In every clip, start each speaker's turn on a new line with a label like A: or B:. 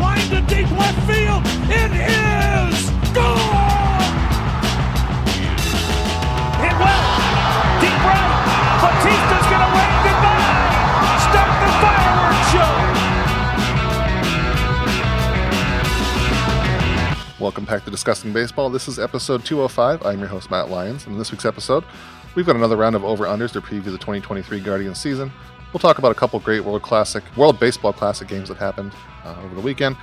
A: line to deep left field. It is gone. Hit well, deep right. Batista's gonna wave goodbye. Start the fireworks show.
B: Welcome back to Disgusting Baseball. This is episode 205. I'm your host, Matt Lyons. And in this week's episode, we've got another round of over-unders to preview the 2023 Guardian season. We'll talk about a couple great World Classic, World Baseball Classic games that happened uh, over the weekend.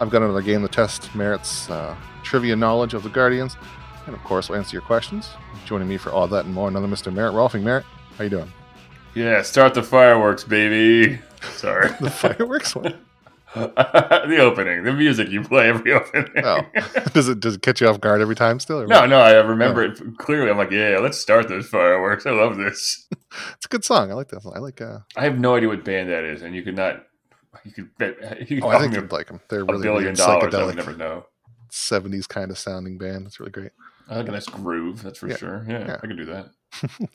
B: I've got another game to test Merritt's uh, trivia knowledge of the Guardians. And of course, we'll answer your questions. Joining me for all that and more, another Mr. Merritt. Rohlfing Merritt, how you doing?
C: Yeah, start the fireworks, baby. Sorry.
B: The fireworks one?
C: the opening, the music you play every opening.
B: Oh, does it does it catch you off guard every time still? or
C: No, no, I remember it clearly. I'm like, yeah, let's start those fireworks. I love this.
B: it's a good song. I like that. song. I like. Uh,
C: I have no idea what band that is, and you could not. You could bet. You could
B: oh, I think you'd like them. They're
C: a
B: really
C: billion
B: weird,
C: dollars. I would never know.
B: 70s kind of sounding band. It's really great.
C: I like a nice groove. That's for
B: Yeah,
C: sure. Yeah,
B: yeah.
C: I can do that.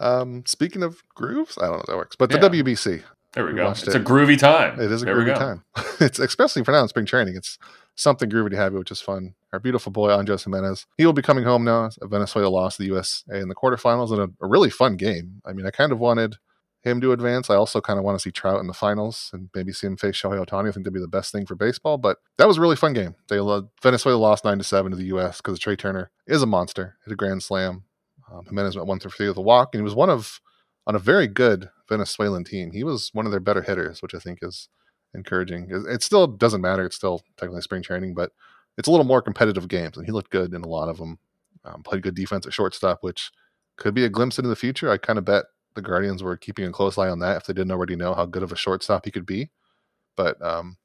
B: Um, speaking of grooves, I don't know if that works, but the
C: Yeah.
B: WBC,
C: There we
B: We
C: go. It's
B: it.
C: a groovy time.
B: it is a
C: There
B: groovy time. it's especially for now in spring training. It's something groovy to have, which is fun. Our beautiful boy Andres Giménez, he will be coming home now. Venezuela lost the USA in the quarterfinals in a, a really fun game. I mean, I kind of wanted him to advance. I also kind of want to see Trout in the finals and maybe see him face Shohei Ohtani. I think that'd be the best thing for baseball. But that was a really fun game. They lo- Venezuela lost nine to seven to the U.S. because Trey Turner is a monster. Hit a grand slam. Um, Giménez went one through three with a walk, and he was one of on a very good Venezuelan team. He was one of their better hitters, which I think is encouraging. It, it still doesn't matter. It's still technically spring training, but it's a little more competitive games, and he looked good in a lot of them. Um, played good defense at shortstop, which could be a glimpse into the future. I kind of bet the Guardians were keeping a close eye on that if they didn't already know how good of a shortstop he could be. But um,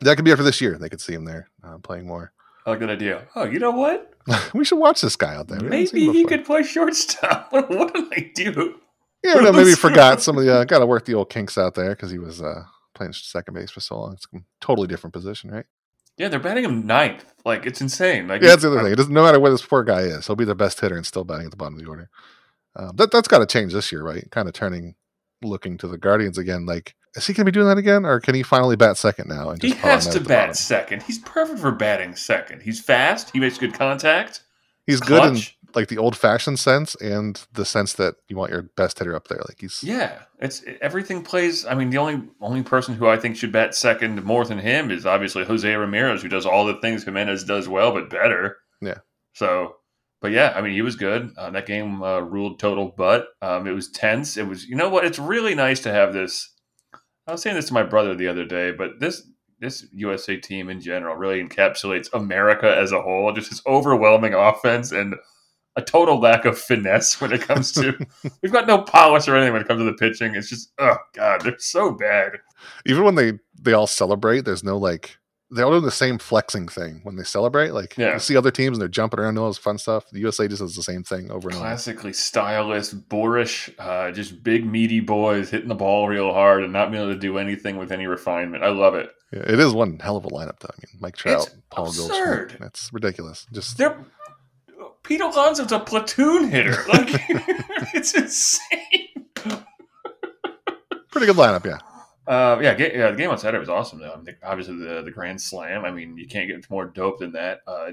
B: that could be it for this year. They could see him there uh, playing more.
C: Like that idea. Oh, you know what?
B: we should watch this guy out there. We
C: Maybe he could play shortstop. what did I do?
B: Yeah, no, maybe forgot some of the uh, got to work the old kinks out there because he was uh, playing second base for so long. It's a totally different position, right?
C: Yeah, they're batting him ninth. Like it's insane. Like
B: Yeah, that's the other thing. It doesn't, no matter where this poor guy is, he'll be the best hitter and still batting at the bottom of the order. Um, that that's got to change this year, right? Kind of turning, looking to the Guardians again. Like, is he going to be doing that again, or can he finally bat second now? And
C: He
B: just power
C: has to bat
B: bottom?
C: second. He's perfect for batting second. He's fast. He makes good contact.
B: He's good in like the old-fashioned sense and the sense that you want your best hitter up there. Like he's
C: Yeah, it's everything plays. I mean, the only only person who I think should bat second more than him is obviously Jose Ramirez, who does all the things Giménez does well, but better.
B: Yeah.
C: So, but yeah, I mean, he was good. Uh, that game uh, ruled total butt. Um, it was tense. It was, you know what? It's really nice to have this. I was saying this to my brother the other day, but this this USA team in general really encapsulates America as a whole. Just this overwhelming offense and a total lack of finesse when it comes to. we've got no polish or anything when it comes to the pitching. It's just, oh god, they're so bad.
B: even when they they all celebrate, there's no like they all do the same flexing thing when they celebrate. Like
C: Yeah.
B: you see other teams and they're jumping around, doing all this fun stuff. The USA just does the same thing over and over.
C: Classically stylish, boorish, uh, just big meaty boys hitting the ball real hard and not being able to do anything with any refinement. I love it.
B: Yeah, it is one hell of a lineup, though. I mean, Mike Trout,
C: It's
B: Paul. Goldschmidt. That's ridiculous. Just
C: They're Pete Alonso's a platoon hitter. Like it's insane.
B: pretty good lineup, yeah.
C: Uh, yeah, yeah, the game on Saturday was awesome. Though. I mean, obviously, the the Grand Slam. I mean, you can't get more dope than that. Uh,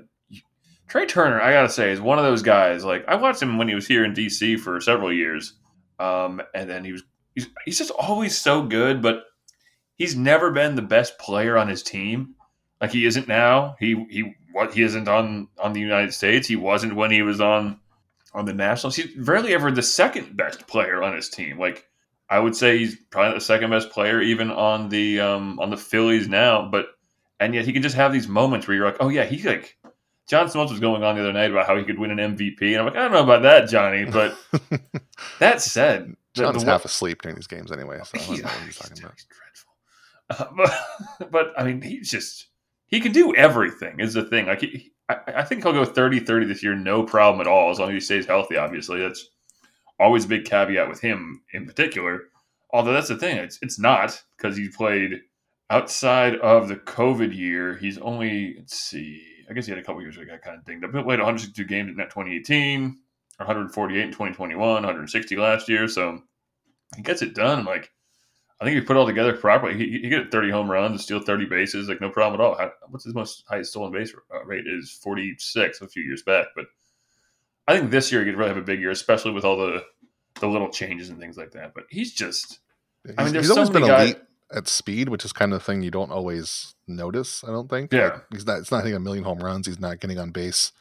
C: Trey Turner, I gotta say, is one of those guys. Like I watched him when he was here in DC for several years, um, and then he was he's, he's just always so good, but he's never been the best player on his team. Like he isn't now. He he what he isn't on on the United States. He wasn't when he was on on the Nationals. He's rarely ever the second best player on his team. Like I would say he's probably the second best player even on the um, on the Phillies now. But and yet he can just have these moments where you're like, oh yeah, he like John Smoltz was going on the other night about how he could win an MVP, and I'm like, I don't know about that, Johnny. But that said, the-
B: John's
C: the,
B: half asleep during these games anyway, so I don't know what he's
C: he's,
B: talking about.
C: he's dreadful. Uh, but, but I mean, he's just he can do everything. Is the thing. Like he, I, I think he'll go 30-30 this year, no problem at all, as long as he stays healthy. Obviously, that's always a big caveat with him in particular. Although that's the thing, it's it's not because he played outside of the COVID year. He's only let's see, I guess he had a couple years where he got kind of dinged up. He played 162 games in that 2018, 148 in 2021, 160 last year. So he gets it done. Like, I think you put it all together properly, he, he get 30 home runs and steal 30 bases, like no problem at all. How, what's his most highest stolen base uh, rate is 46 a few years back. But I think this year he could really have a big year, especially with all the the little changes and things like that. But he's just,
B: He's,
C: I mean, there's
B: he's always
C: so
B: been
C: many guys-
B: elite at speed, which is kind of the thing you don't always notice. I don't think.
C: Yeah.
B: Like, he's not. It's not hitting a million home runs. He's not getting on base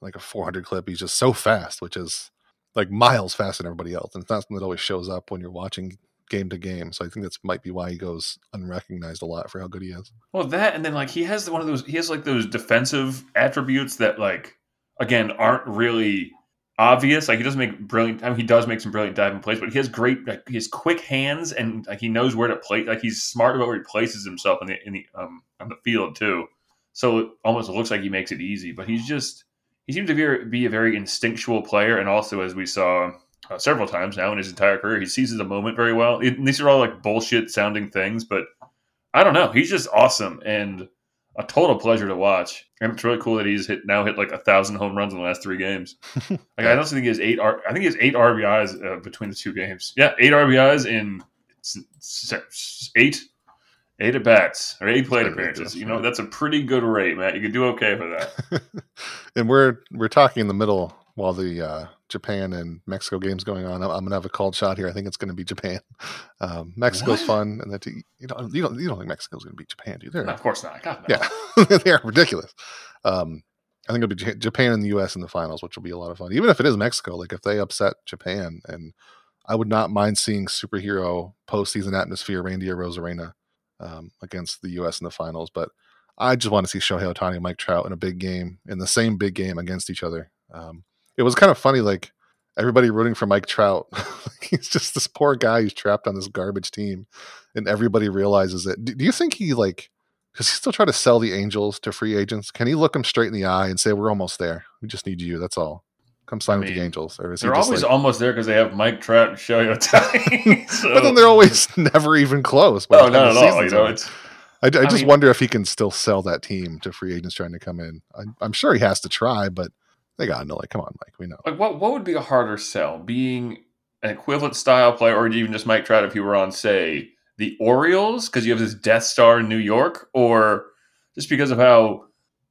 B: like a 400 clip. He's just so fast, which is like miles faster than everybody else, and it's not something that always shows up when you're watching game to game. So I think that's might be why he goes unrecognized a lot for how good he is.
C: well, that, and then like he has one of those, he has like those defensive attributes that, like, again, aren't really obvious. Like he doesn't make brilliant, I mean, he does make some brilliant diving plays, but he has great, like, he has quick hands and like he knows where to play. Like he's smart about where he places himself in the, in the, um, on the field too. So it almost looks like he makes it easy, but he's just, he seems to be, be a very instinctual player. And also, as we saw uh, several times now in his entire career, he seizes the moment very well. It- these are all like bullshit sounding things, but I don't know. He's just awesome and a total pleasure to watch. And it's really cool that he's hit now hit like a thousand home runs in the last three games. Like I don't think he has eight. R- I think he has eight RBIs uh, between the two games. Yeah, eight RBIs in eight eight at bats or eight plate appearances. You know that's a pretty good rate, Matt. You could do okay for that.
B: and we're we're talking in the middle while the uh, Japan and Mexico game's going on. I'm, I'm gonna have a called shot here. I think it's gonna be Japan. Um, Mexico's
C: What?
B: fun, and that you don't you don't you don't think Mexico's gonna beat Japan, do you?
C: No, of course not. God, no.
B: yeah, they are ridiculous. Um, I think it'll be J- Japan and the U.S. in the finals, which will be a lot of fun. Even if it is Mexico, like if they upset Japan, and I would not mind seeing superhero postseason atmosphere Randy Arozarena um, against the U.S. in the finals. But I just want to see Shohei Ohtani and Mike Trout in a big game in the same big game against each other. Um, it was kind of funny, like everybody rooting for Mike Trout. He's just this poor guy who's trapped on this garbage team, and everybody realizes it. Do, do you think he like? Does he still try to sell the Angels to free agents? Can he look them straight in the eye and say, "We're almost there. We just need you. That's all. Come sign with the Angels." Or
C: They're always
B: like,
C: almost there because they have Mike Trout and Shohei Ohtani. so,
B: but then they're always never even close.
C: oh,
B: time
C: not at all. You know, it's
B: I, I just
C: mean-
B: wonder if he can still sell that team to free agents trying to come in. I, I'm sure he has to try, but they gotta know. Like, come on, Mike. We know.
C: like what what would be a harder sell? Being an equivalent style player, or even just Mike Trout if he were on, say, the Orioles because you have this Death Star in New York, or just because of how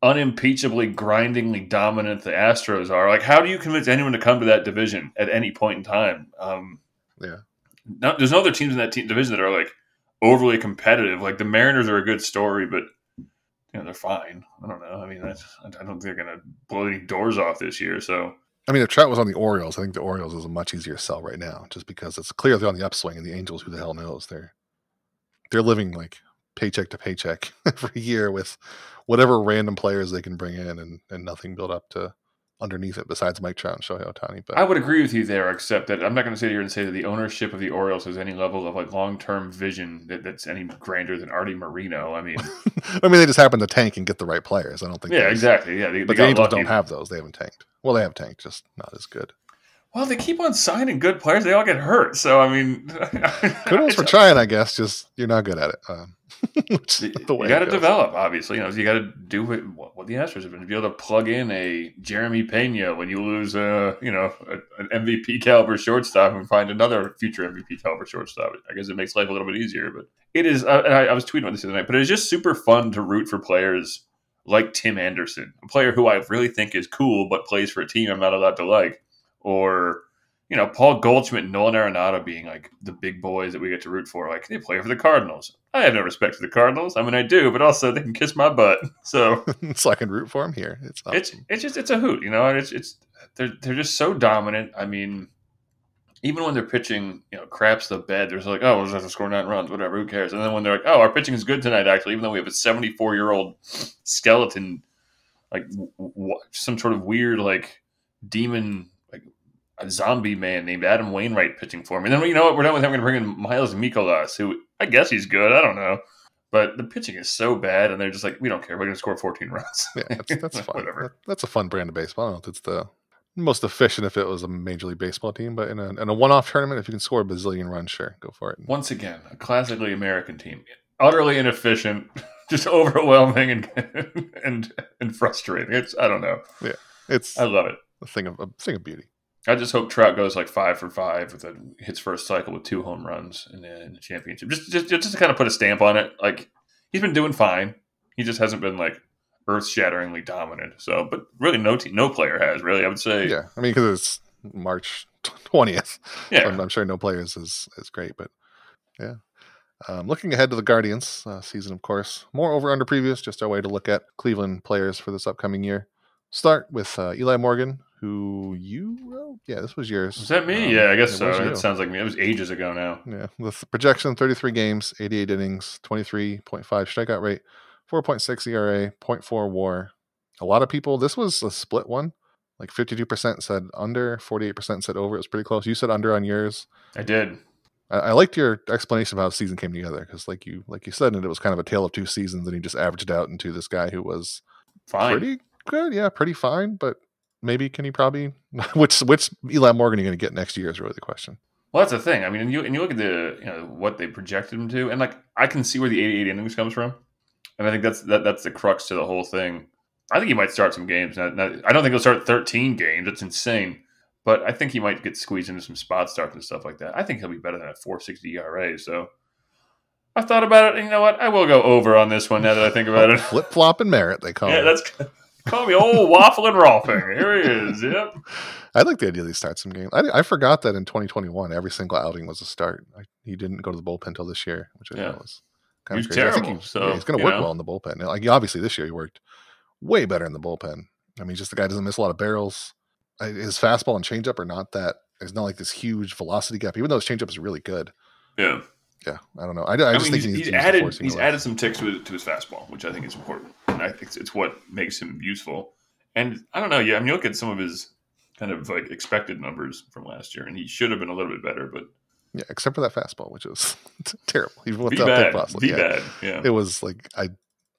C: unimpeachably, grindingly dominant the Astros are? Like, how do you convince anyone to come to that division at any point in time? Um,
B: Yeah.
C: no, there's no other teams in that team, division that are like overly competitive. Like the Mariners are a good story, but you know they're fine. I don't know. I mean, I don't think they're going to blow any doors off this year. So
B: I mean, if Trout was on the Orioles, I think the Orioles is a much easier sell right now, just because it's clearly on the upswing, and the Angels, who the hell knows? They're they're living like paycheck to paycheck every year with whatever random players they can bring in, and and nothing built up to underneath it besides Mike Trout and Shohei Ohtani. But
C: I would agree with you there, except that I'm not going to sit here and say that the ownership of the Orioles has any level of like long term vision that, that's any grander than Arte Moreno. I mean,
B: I mean, they just happen to tank and get the right players. I don't think.
C: yeah, exactly. Yeah, they, they
B: the Angels
C: lucky.
B: don't have those. They haven't tanked. Well, they have tanked, just not as good.
C: Well, they keep on signing good players. They all get hurt. So I mean,
B: Kudos for trying, I guess. Just you're not good at it. Um, which is
C: You
B: the
C: got to develop, obviously. You know, you got to do what, what the Astros have been to be able to plug in a Jeremy Pena when you lose, uh, you know, a, an MVP caliber shortstop and find another future MVP caliber shortstop. I guess it makes life a little bit easier, but it is. Uh, I, I was tweeting about this the other night, but it's just super fun to root for players like Tim Anderson, a player who I really think is cool, but plays for a team I'm not allowed to like, or you know, Paul Goldschmidt and Nolan Arenado being like the big boys that we get to root for. Like they play for the Cardinals. I have no respect for the Cardinals. I mean, I do, but also they can kiss my butt. So
B: so I can root for them here. It's awesome.
C: it's it's just it's a hoot, you know. It's it's they're they're just so dominant. I mean, even when they're pitching, you know, craps the bed. There's like, oh, we'll just have to score nine runs, whatever. Who cares? And then when they're like, oh, our pitching is good tonight, actually, even though we have a 74 year old skeleton, like w- w- some sort of weird like demon a zombie man named Adam Wainwright pitching for me. And then you know what? We're done with him. We're going to bring in Miles Mikolas, who I guess he's good. I don't know. But the pitching is so bad, and they're just like, we don't care. We're going to score 14 runs.
B: yeah, that's, that's fun.
C: Whatever.
B: That- that's a fun brand of baseball. I don't know if it's the most efficient if it was a major league baseball team, but in a, in a one-off tournament, if you can score a bazillion runs, sure, go for it.
C: Once again, a classically American team, utterly inefficient, just overwhelming and and and frustrating. It's I don't know.
B: Yeah, it's
C: I love it.
B: a thing of a thing of beauty.
C: I just hope Trout goes like five for five with a hits first cycle with two home runs in the, in the championship. Just, just just to kind of put a stamp on it. Like he's been doing fine. He just hasn't been like earth shatteringly dominant. So, but really, no team, no player has really. I would say,
B: Yeah, I mean because it's March twentieth.
C: yeah.
B: I'm, I'm sure no players is is great, but yeah. Um, looking ahead to the Guardians uh, season, of course, more over under previews, just our way to look at Cleveland players for this upcoming year. Start with uh, Eli Morgan, who you wrote. Yeah, this was yours.
C: Was that me?
B: Um,
C: yeah, I guess
B: it
C: so. It sounds like me. It was ages ago now.
B: Yeah, with projection 33 games, 88 innings, 23.5 strikeout rate, 4.6 ERA, 0.4 WAR. A lot of people. This was a split one. Like 52% said under, 48% said over. It was pretty close. You said under on yours.
C: I did.
B: I, I liked your explanation of how the season came together because, like you like you said, and it was kind of a tale of two seasons, and he just averaged out into this guy who was
C: Fine.
B: pretty good, yeah, pretty fine, but maybe can he probably which which Eli Morgan are you going to get next year is really the question.
C: Well, that's the thing. I mean, and you and you look at the you know what they projected him to, and like I can see where the 88 innings comes from, and I think that's that that's the crux to the whole thing. I think he might start some games. Now, now, I don't think he'll start 13 games. That's insane. But I think he might get squeezed into some spot starts and stuff like that. I think he'll be better than a 460 ERA. So I've thought about it. And you know what? I will go over on this one now that I think about it.
B: Flip flop and merit they call
C: yeah,
B: it.
C: Yeah, that's call me old waffling Rohlfing. Here he is. Yep.
B: I like the idea that he starts some games. I, I forgot that in 2021 every single outing was a start. I, he didn't go to the bullpen until this year, which I
C: Yeah.
B: thought was kind of crazy. I think
C: terrible,
B: he-
C: so,
B: yeah, he's going to work
C: know.
B: well in the bullpen. Like obviously this year he worked way better in the bullpen. I mean, just the guy doesn't miss a lot of barrels. I- His fastball and changeup are not that. It's not like this huge velocity gap, even though his changeup is really good.
C: Yeah.
B: Yeah, I don't know. I, I
C: I,
B: just
C: mean,
B: think
C: he's,
B: he
C: he's
B: the
C: added he's
B: less.
C: added some ticks to his, to his fastball, which I think is important, and I think it's, it's what makes him useful. And I don't know, yeah, I mean, you look at some of his kind of like expected numbers from last year, and he should have been a little bit better, but
B: Yeah, except for that fastball, which was terrible. Even
C: be
B: without
C: bad, be
B: yeah.
C: bad, yeah.
B: it was like I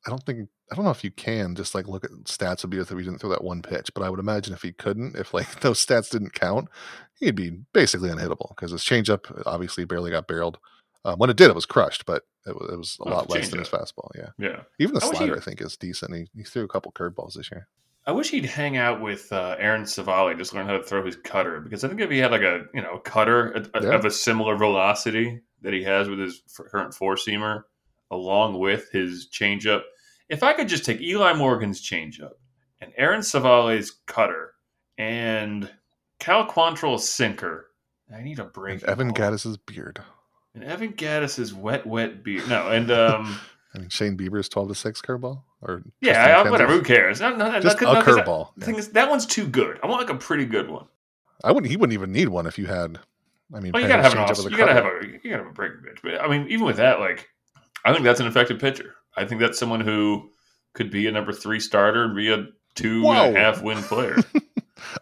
B: I don't think I don't know if you can just like look at stats would be if he didn't throw that one pitch, but I would imagine if he couldn't, if like those stats didn't count, he'd be basically unhittable because his changeup obviously barely got barreled. Um, when it did, it was crushed, but it was, it was a lot less than his fastball. Yeah,
C: yeah.
B: even the
C: I
B: slider I think is decent. He, he threw a couple curveballs this year.
C: I wish he'd hang out with uh, Aaron Civale, just learn how to throw his cutter, because I think if he had like a you know cutter a- a-
B: Yeah.
C: of a similar velocity that he has with his current four seamer, along with his changeup, if I could just take Eli Morgan's changeup and Aaron Civale's cutter and Cal Quantrill's sinker, I need a break.
B: And Evan Gaddis's beard.
C: And Evan Gaddis's wet, wet beard. No, and um,
B: I mean Shane Bieber's twelve to six curveball or
C: yeah, I, whatever. Who cares? No, no,
B: Just
C: no,
B: a curveball.
C: The thing is, that one's too good. I want like a pretty good one.
B: I wouldn't. He wouldn't even need one if you had. I mean,
C: Well, you gotta have an awesome, you gotta have a you gotta have a breaking pitch. But I mean, even with that, like, I think that's an effective pitcher. I think that's someone who could be a number three starter and be a two and a half
B: Whoa.
C: win player.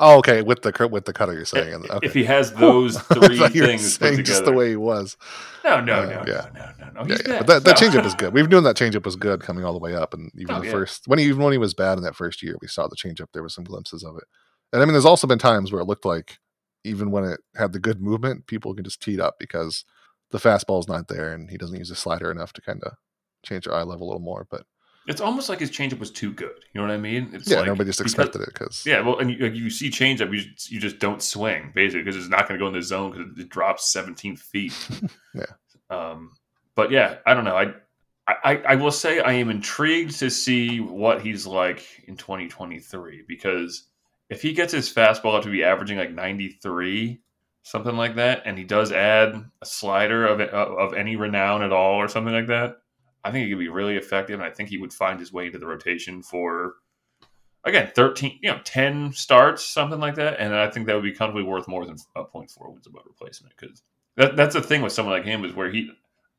B: Oh, okay. With the with the cutter, you're saying. and- Okay.
C: If he has those three things put together,
B: just the way he was.
C: no, no,
B: Uh,
C: no,
B: yeah.
C: no, no, no, no.
B: Yeah,
C: He's
B: yeah. But that, that
C: No.
B: changeup is good. We've known that changeup was good coming all the way up, and even
C: Oh,
B: the
C: yeah.
B: first when he even when he was bad in that first year, we saw the changeup. There were some glimpses of it, and I mean, there's also been times where it looked like even when it had the good movement, people can just tee it up because the fastball's not there, and he doesn't use the slider enough to kind of change your eye level a little more. But
C: It's almost like his changeup was too good. You know what I mean? It's
B: yeah,
C: like,
B: nobody just
C: because-
B: expected it because
C: Yeah, well, and you, like, you see changeup, you just, you just don't swing basically because it's not going to go in the zone because it drops 17 feet.
B: Yeah.
C: Um, but yeah, I don't know. I, I I will say I am intrigued to see what he's like in 2023 because if he gets his fastball up to be averaging like 93, something like that, and he does add a slider of of any renown at all or something like that, I think he could be really effective, and I think he would find his way into the rotation for again 13, you know, 10 starts, something like that, and I think that would be comfortably worth more than a 0.4 wins above replacement because that, that's the thing with someone like him is where he.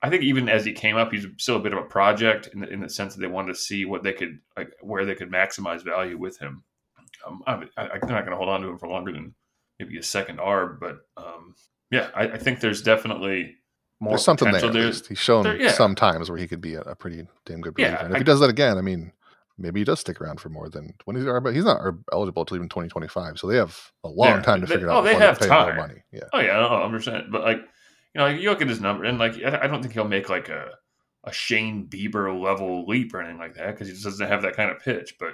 C: I think even as he came up, he's still a bit of a project in the, in the sense that they wanted to see what they could like where they could maximize value with him. Um, I, I'm not going to hold on to him for longer than maybe a second arb, but um, yeah, I, I think there's definitely more
B: there's something there. He's shown
C: there- yeah.
B: some times where he could be a, a pretty damn good
C: Yeah,
B: and if
C: I-
B: he does that again, I mean, maybe he does stick around for more than when he's ARB. He's not ARB eligible until even 2025, so they have a long
C: Yeah,
B: time to
C: they-
B: figure out.
C: oh,
B: out.
C: they
B: before
C: have
B: pay him more
C: time.
B: money. Yeah,
C: Oh yeah, I don't understand, but like you know, like, you look at his number, and like I I don't think he'll make like a a Shane Bieber level leap or anything like that because he just doesn't have that kind of pitch. But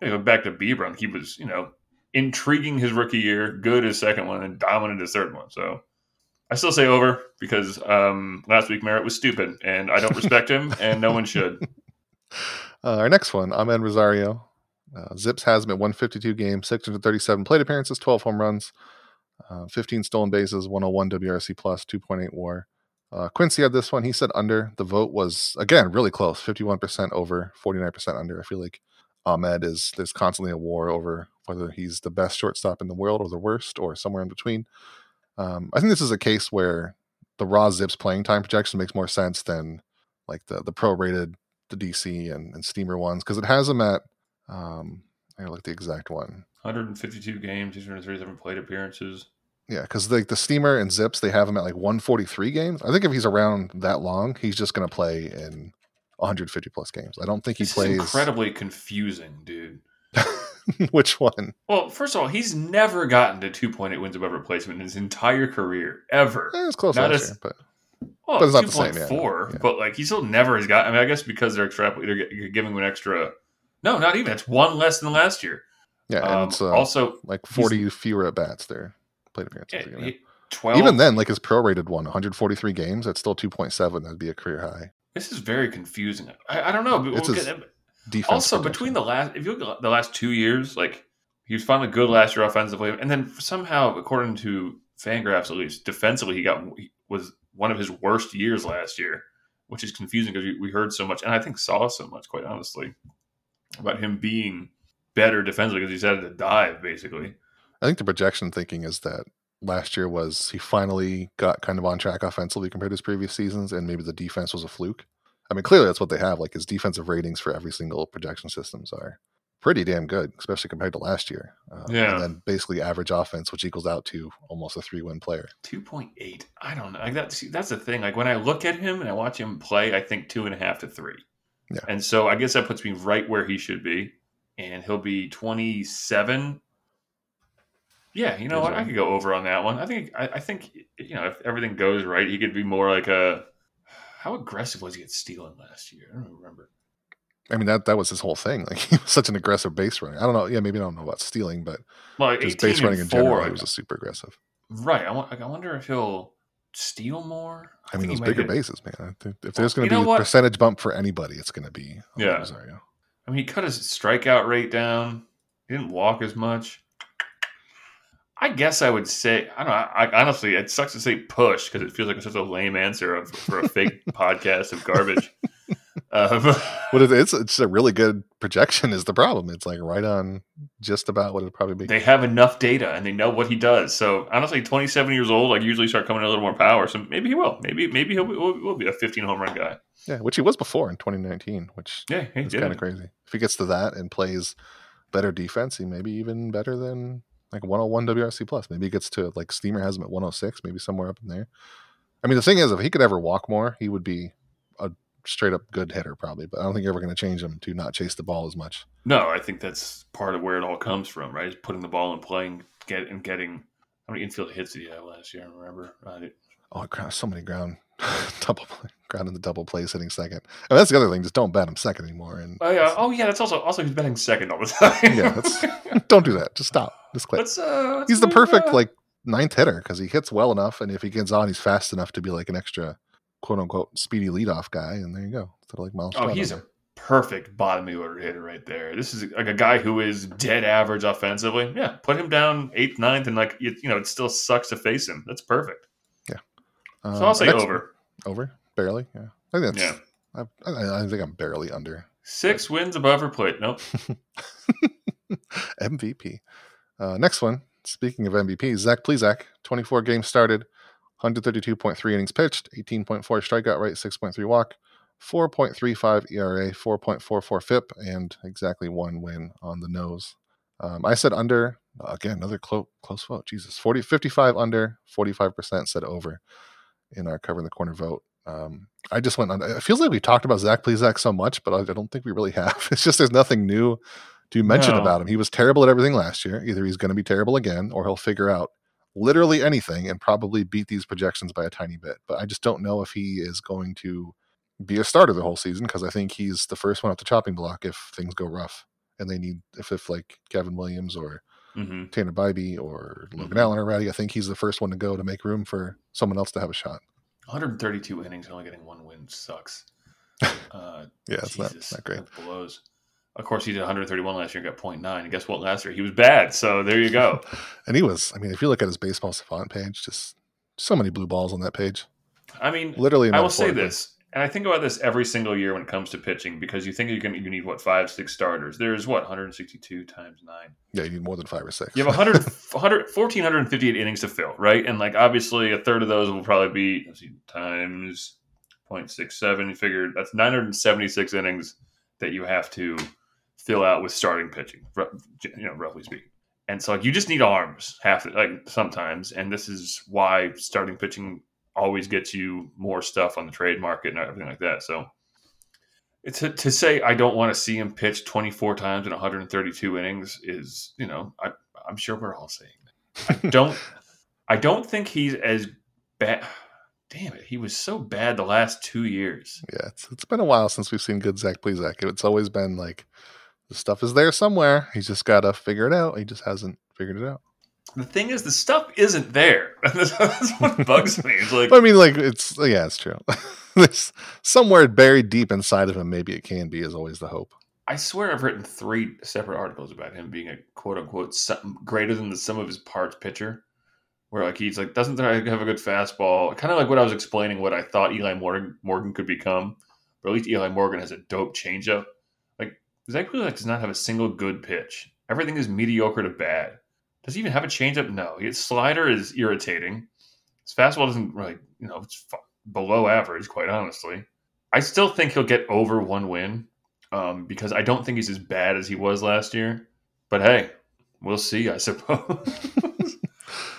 C: you know, back to Bieber, he was you know intriguing his rookie year, good his second one, and dominant his third one. So I still say over because um, last week Merritt was stupid, and I don't respect him, and no one should.
B: Uh, our next one, Amed Rosario. Uh, ZiPS has him at 152 games, 637 plate appearances, 12 home runs, uh, 15 stolen bases, 101 WRC plus, 2.8 WAR. Uh, Quincy had this one. He said under. The vote was again really close, 51% over, 49% under. I feel like Amed is there's constantly a war over whether he's the best shortstop in the world or the worst or somewhere in between. Um, I think this is a case where the raw ZiPS playing time projection makes more sense than like the the prorated the DC and, and Steamer ones because it has them at um, I gotta look at the exact one.
C: 152 games, 237 plate appearances.
B: Yeah, because like the Steamer and ZiPS, they have him at like 143 games. I think if he's around that long, he's just gonna play in 150 plus games. I don't think he
C: This
B: plays.
C: incredibly confusing, dude.
B: Which one?
C: Well, first of all, he's never gotten to 2.8 wins above replacement in his entire career, ever.
B: Eh, it's close
C: Not
B: last
C: as-
B: year, but
C: Well,
B: But it's not the same, yeah,
C: 2.4,
B: yeah.
C: but like he still never has got. I mean, I guess because they're extrapolating, they're giving him an extra. No, not even. It's one less than last year.
B: yeah, and
C: Um,
B: it's uh,
C: also,
B: like 40 fewer at bats there. Plate appearances.
C: yeah,
B: yeah.
C: he- 12.
B: Even then, like his prorated one, 143 games, that's still 2.7. That'd be a career high.
C: this is very confusing. I, I don't know. But
B: It's
C: we'll
B: his
C: get-
B: Defense.
C: also
B: projection.
C: between the last, if you look at the last two years, like he was finally good last year offensively, and then somehow, according to Fangraphs at least, defensively he got he was one of his worst years last year, which is confusing because we, we heard so much, and I think saw so much, quite honestly, about him being better defensively because he's had to dive basically.
B: I think the projection thinking is that last year was he finally got kind of on track offensively compared to his previous seasons, and maybe the defense was a fluke. I mean, clearly that's what they have. Like his defensive ratings for every single projection systems are pretty damn good, especially compared to last year. Uh,
C: Yeah.
B: And then basically average offense, which equals out to almost a three win player.
C: Two point eight. I don't know. Like that, see, that's the thing. Like when I look at him and I watch him play, I think two and a half to three.
B: Yeah.
C: And so I guess that puts me right where he should be, and he'll be twenty seven. Yeah, you know what? I could go over on that one. I think. I, I think you know if everything goes right, he could be more like a. How aggressive was he at stealing last year? I don't remember.
B: I mean, that that was his whole thing. Like he was such an aggressive base runner. I don't know. Yeah, maybe I don't know about stealing, but
C: Well,
B: just base running in
C: and
B: general, he was just super aggressive.
C: right. I, I wonder if he'll steal more.
B: I mean,
C: think
B: those bigger bases, man. I think If there's going to be a percentage bump for anybody, it's going to be
C: Yeah.
B: Rosario.
C: I mean, he cut his strikeout rate down. He didn't walk as much. I guess I would say I don't know. I, honestly, it sucks to say push because it feels like such a lame answer of, for a fake podcast of garbage. Um,
B: What it is, it's a really good projection. Is the problem? It's like right on, just about what it'd probably be.
C: they have enough data and they know what he does. So honestly, twenty-seven years old, like usually start coming in a little more power. So maybe he will. Maybe maybe he'll be, will, will be a fifteen home run guy.
B: yeah, which he was before in 2019, which
C: Yeah,
B: is
C: did.
B: kind of crazy. If he gets to that and plays better defense, he may be even better than like 101 WRC plus. Maybe he gets to like Steamer has him at 106, maybe somewhere up in there. I mean, the thing is, if he could ever walk more, he would be a straight up good hitter, probably. But I don't think you're ever going to change him to not chase the ball as much.
C: No, I think that's part of where it all comes from, right? Is putting the ball and playing, get and getting. How many infield hits did he have last year? I remember. It-
B: Oh, so many ground double play, ground in the double plays hitting second. And that's the other thing. Just don't bat him second anymore. And
C: Oh yeah. Oh yeah. That's also also he's betting second all the time.
B: yeah, that's, don't do that. Just stop. Just quit.
C: let's, uh, let's
B: he's the perfect
C: uh,
B: like ninth hitter because he hits well enough, and if he gets on, he's fast enough to be like an extra quote unquote speedy leadoff guy. And there you go. Instead of like Miles.
C: Oh, he's a perfect bottom of the order hitter right there. This is like a guy who is dead average offensively. Yeah, put him down eighth, ninth, and like you, you know, it still sucks to face him. That's perfect.
B: There.
C: So I'll say over
B: Over barely. Yeah, I think that's.
C: Yeah.
B: I, I, I think I'm barely under
C: six wins above her plate. Nope.
B: MVP. Uh, next one. Speaking of MVP, Zach Plesac, 24 games started, 132.3 innings pitched, 18.4 strikeout rate, 6.3 walk, 4.35 ERA, 4.44 FIP, and exactly one win on the nose. Um, I said under. Again, another close close vote. Jesus, 40, 55 under, 45% said over in our covering the corner vote. Um, I just went on. It feels like we talked about Zach Plesac so much, but I, I don't think we really have. It's just there's nothing new to mention
C: No.
B: about him. He was terrible at everything last year. Either he's going to be terrible again, or he'll figure out literally anything and probably beat these projections by a tiny bit. But I just don't know if he is going to be a starter the whole season because I think he's the first one off the chopping block if things go rough and they need if if like Gavin Williams or
C: hmm
B: Tanner Bibee or Logan
C: Mhm.
B: Allen already. I think he's the first one to go to make room for someone else to have a shot.
C: 132 innings, only getting one win sucks. Uh,
B: Yeah, it's not, not great.
C: that blows. Of course, he did 131 last year and got 0.9. And guess what? Last year he was bad. So there you go.
B: And he was, I mean, if you look at his baseball savant page, just so many blue balls on that page.
C: I mean,
B: Literally,
C: I will say this, and I think about this every single year when it comes to pitching because you think you can you need what five six starters. There's what 162 times nine.
B: Yeah, you need more than five or six.
C: You have 100, 100 1458 innings to fill, right? And like obviously a third of those will probably be see, times 0.67. You figure that's 976 innings that you have to fill out with starting pitching, you know, roughly speaking. And so like you just need arms half the, like sometimes, and this is why starting pitching always gets you more stuff on the trade market and everything like that. So it's to, to say I don't want to see him pitch 24 times in 132 innings is, you know, I, I'm sure we're all saying that. I don't, I don't think he's as bad. Damn it, he was so bad the last two years.
B: Yeah, it's, it's been a while since we've seen good Zach Plesac. It's always been like the stuff is there somewhere. He's just got to figure it out. He just hasn't figured it out.
C: The thing is, the stuff isn't there. that's, that's what bugs me. It's like,
B: I mean, like it's yeah, it's true. There's somewhere buried deep inside of him. Maybe it can be. Is always the hope.
C: I swear I've written three separate articles about him being a quote unquote greater than the sum of his parts pitcher, where like he's like doesn't have a good fastball, kind of like what I was explaining what I thought Eli Morgan, Morgan could become, but at least Eli Morgan has a dope changeup. Like Zach Plesac does not have a single good pitch. Everything is mediocre to bad. Does he even have a changeup? No. His slider is irritating. His fastball doesn't really, you know, it's below average, quite honestly. I still think he'll get over one win um, because I don't think he's as bad as he was last year. But hey, we'll see, I suppose.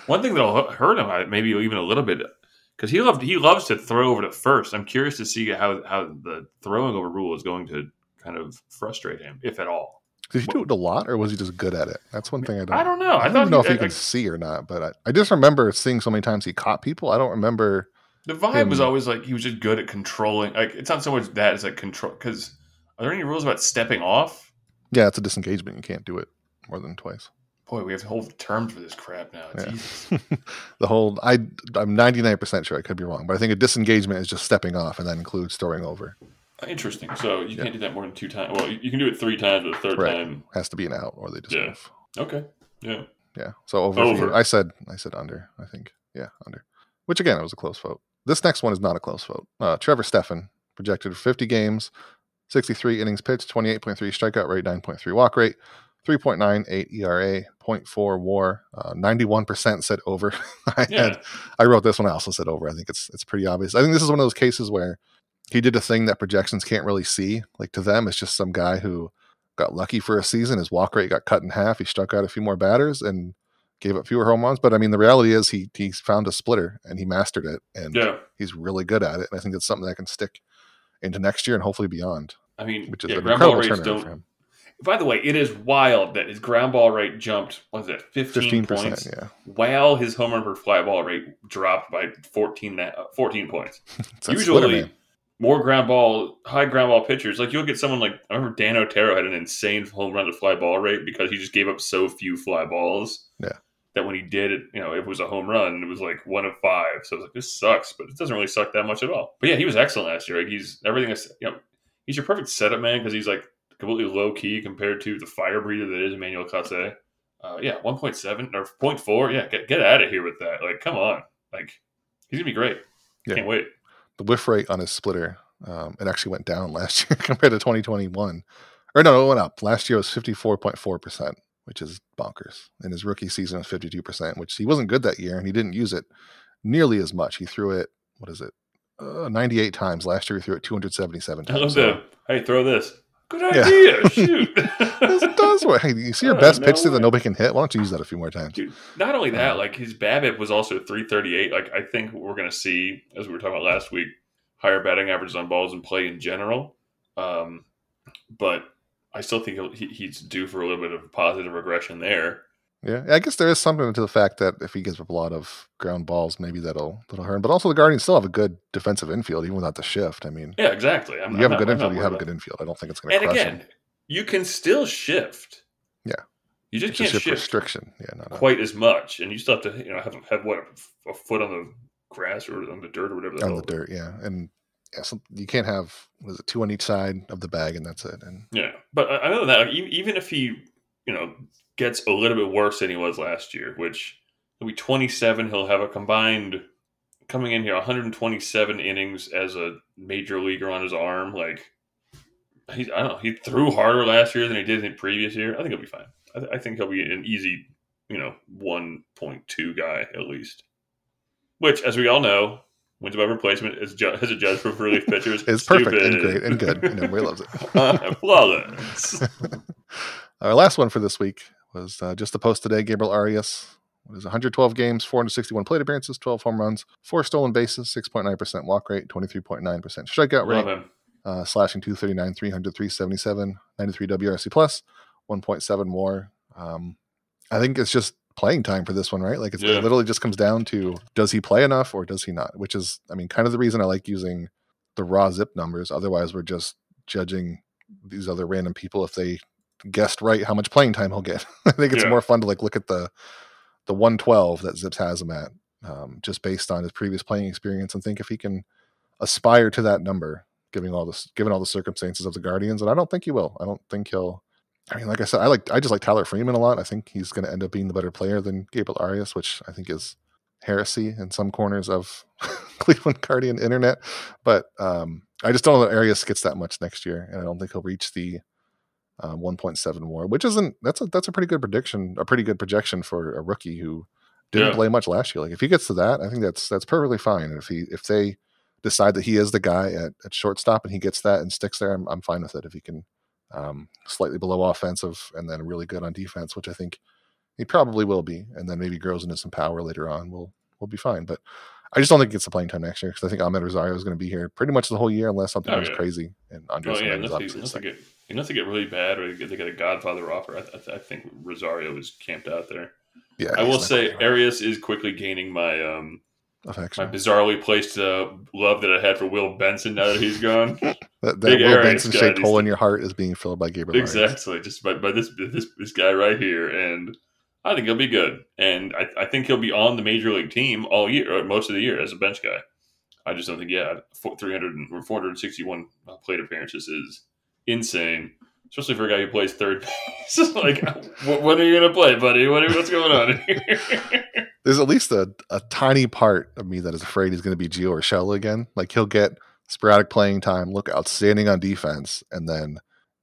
C: One thing that'll hurt him, maybe even a little bit, because he loved he loves to throw over to first. I'm curious to see how how the throwing over rule is going to kind of frustrate him, if at all.
B: Did he do it a lot, or was he just good at it? That's one thing I don't.
C: I don't know. I,
B: I don't know
C: he-
B: if you
C: I-
B: can see or not, but I, I just remember seeing so many times he caught people. I don't remember.
C: The vibe was always like he was just good at controlling. Like it's not so much that it's like control. Because are there any rules about stepping off?
B: Yeah, it's a disengagement. You can't do it more than twice.
C: Boy, we have whole terms for this crap now.
B: Yeah. The whole I I'm 99% sure I could be wrong, but I think a disengagement is just stepping off and that includes throwing over.
C: Interesting. So you
B: Yeah.
C: can't do that more than two times. Well, you can do it three times, but the third
B: Right.
C: time,
B: Has to be an out or they just
C: Yeah.
B: move.
C: okay, yeah.
B: Yeah. So over,
C: Over.
B: I said I said under, I think. Yeah, under. Which again, it was a close vote. This next one is not a close vote. Uh, Trevor Stephan projected for 50 games, 63 innings pitched, 28.3 strikeout rate, 9.3 walk rate, 3.98 ERA, 0.4 WAR, uh, 91% said over. I
C: Yeah.
B: had I wrote this one. I also said over. I think it's it's pretty obvious. I think this is one of those cases where he did a thing that projections can't really see. Like to them, it's just some guy who got lucky for a season. His walk rate got cut in half. He struck out a few more batters and gave up fewer home runs. But I mean, the reality is he he found a splitter and he mastered it, and
C: Yeah.
B: he's really good at it. And I think it's something that can stick into next year and hopefully beyond,
C: I mean,
B: which is
C: yeah,
B: an incredible
C: rates
B: turnaround
C: don't.
B: for him.
C: By the way, it is wild that his ground ball rate jumped. was it? fifteen points.
B: yeah.
C: While his home run per fly ball rate dropped by 14, uh, 14 points. Usually. More ground ball, high ground ball pitchers. Like you look at someone like I remember Dan Otero had an insane home run to fly ball rate because he just gave up so few fly balls.
B: Yeah.
C: That when he did it, you know, if it was a home run, it was like one of five. So it was like this sucks, but it doesn't really suck that much at all. But yeah, he was excellent last year. Like he's everything. Is, you know, he's your perfect setup man because he's like completely low key compared to the fire breather that is Emmanuel Clase. Uh, yeah, one point seven or 0.4. Yeah, get get out of here with that. Like, come on. Like, he's gonna be great.
B: Yeah.
C: Can't wait.
B: The whiff rate on his splitter um, it actually went down last year compared to 2021 or no it went up. Last year was 54.4% which is bonkers. And his rookie season was 52% which he wasn't good that year and he didn't use it nearly as much. He threw it what is it uh, 98 times. Last year he threw it 277
C: I love
B: times. so.
C: Hey, throw this. Good
B: Yeah.
C: idea. Shoot.
B: it does work. Hey, you see your best pitch that
C: way.
B: nobody can hit? Why don't you use that a few more times?
C: Dude, not only that, like his BABIP was also 338. Like I think we're going to see, as we were talking about last week, higher batting averages on balls in play in general. Um, but I still think he'll, he, he's due for a little bit of positive regression there.
B: Yeah, I guess there is something to the fact that if he gives up a lot of ground balls, maybe that'll that'll hurt him. But also, the Guardians still have a good defensive infield, even without the shift. I mean,
C: Yeah, exactly. I'm,
B: you have
C: I'm
B: a good
C: I'm
B: infield, you have a good infield. I don't think it's going to
C: And
B: crush
C: again,
B: him.
C: you can still shift.
B: Yeah.
C: You just
B: It's
C: can't
B: a
C: shift
B: restriction. Yeah, not
C: quite as much, and you still have to you know have have what a foot on the grass or on the dirt or whatever. The
B: on the dirt. Yeah, and yeah, so you can't have was it two on each side of the bag, and that's it. And
C: Yeah, but other than that, even if he, you know, gets a little bit worse than he was last year, which he'll be 27, he'll have a combined coming in here 127 innings as a major leaguer on his arm. Like, he, I don't know, he threw harder last year than he did in the previous year. I think he'll be fine. I, th- I think he'll be an easy, you know, 1.2 guy at least. Which, as we all know, wins above replacement is ju- as a judge for relief pitchers.
B: it's perfect and great and good, and everybody loves it.
C: Flawless.
B: Our last one for this week was uh, just the post today. Gabriel Arias. What is 112 games, 461 plate appearances, 12 home runs, four stolen bases, 6.9% walk rate, 23.9% strikeout rate,
C: Love him.
B: uh, slashing 239, 300, 377, 93 WRC plus, 1.7 more. Um, I think it's just playing time for this one, right? Like it's,
C: Yeah.
B: it literally just comes down to does he play enough or does he not? Which is, I mean, kind of the reason I like using the raw zip numbers. Otherwise, we're just judging these other random people if they guessed right how much playing time he'll get. I think it's
C: Yeah.
B: more fun to like look at the the 112 that ZiPS has him at, um, just based on his previous playing experience, and think if he can aspire to that number, giving all this, given all the circumstances of the Guardians. And I don't think he will. I don't think he'll. I mean, like I said, I like I just like Tyler Freeman a lot. I think he's going to end up being the better player than Gabriel Arias, which I think is heresy in some corners of Cleveland Guardian internet. But um, I just don't know that Arias gets that much next year, and I don't think he'll reach the um, 1.7 WAR, which isn't that's a that's a pretty good prediction, a pretty good projection for a rookie who didn't
C: Yeah.
B: play much last year. Like if he gets to that, I think that's that's perfectly fine. And if he if they decide that he is the guy at, at shortstop and he gets that and sticks there, I'm I'm fine with it. If he can um, slightly below offensive and then really good on defense, which I think he probably will be, and then maybe grows into some power later on, we'll we'll be fine. But I just don't think gets the playing time next year because I think Amed Rosario is going to be here pretty much the whole year unless something
C: Oh,
B: goes
C: yeah.
B: crazy and Andres
C: Oh yeah, unless, he,
B: obviously
C: unless, they get, unless they get really bad or they get, they get a Godfather offer, I, th- I think Rosario is camped out there.
B: Yeah,
C: I will say
B: anywhere.
C: Arias is quickly gaining my um my bizarrely placed uh, love that I had for Will Benson now that he's gone.
B: That, that
C: big
B: Will
C: Arias
B: Benson shaped hole in your heart is being filled by Gabriel. Arias.
C: exactly, just by, by this this this guy right here, and I think he'll be good, and I, I think he'll be on the major league team all year, or most of the year as a bench guy. I just don't think yeah, three hundred or four hundred sixty one uh, plate appearances is insane, especially for a guy who plays third base. like, wh- when are you gonna play, buddy? What, what's going on here?
B: There's at least a, a tiny part of me that is afraid he's going to be Gio Urshela again. Like he'll get sporadic playing time, look outstanding on defense, and then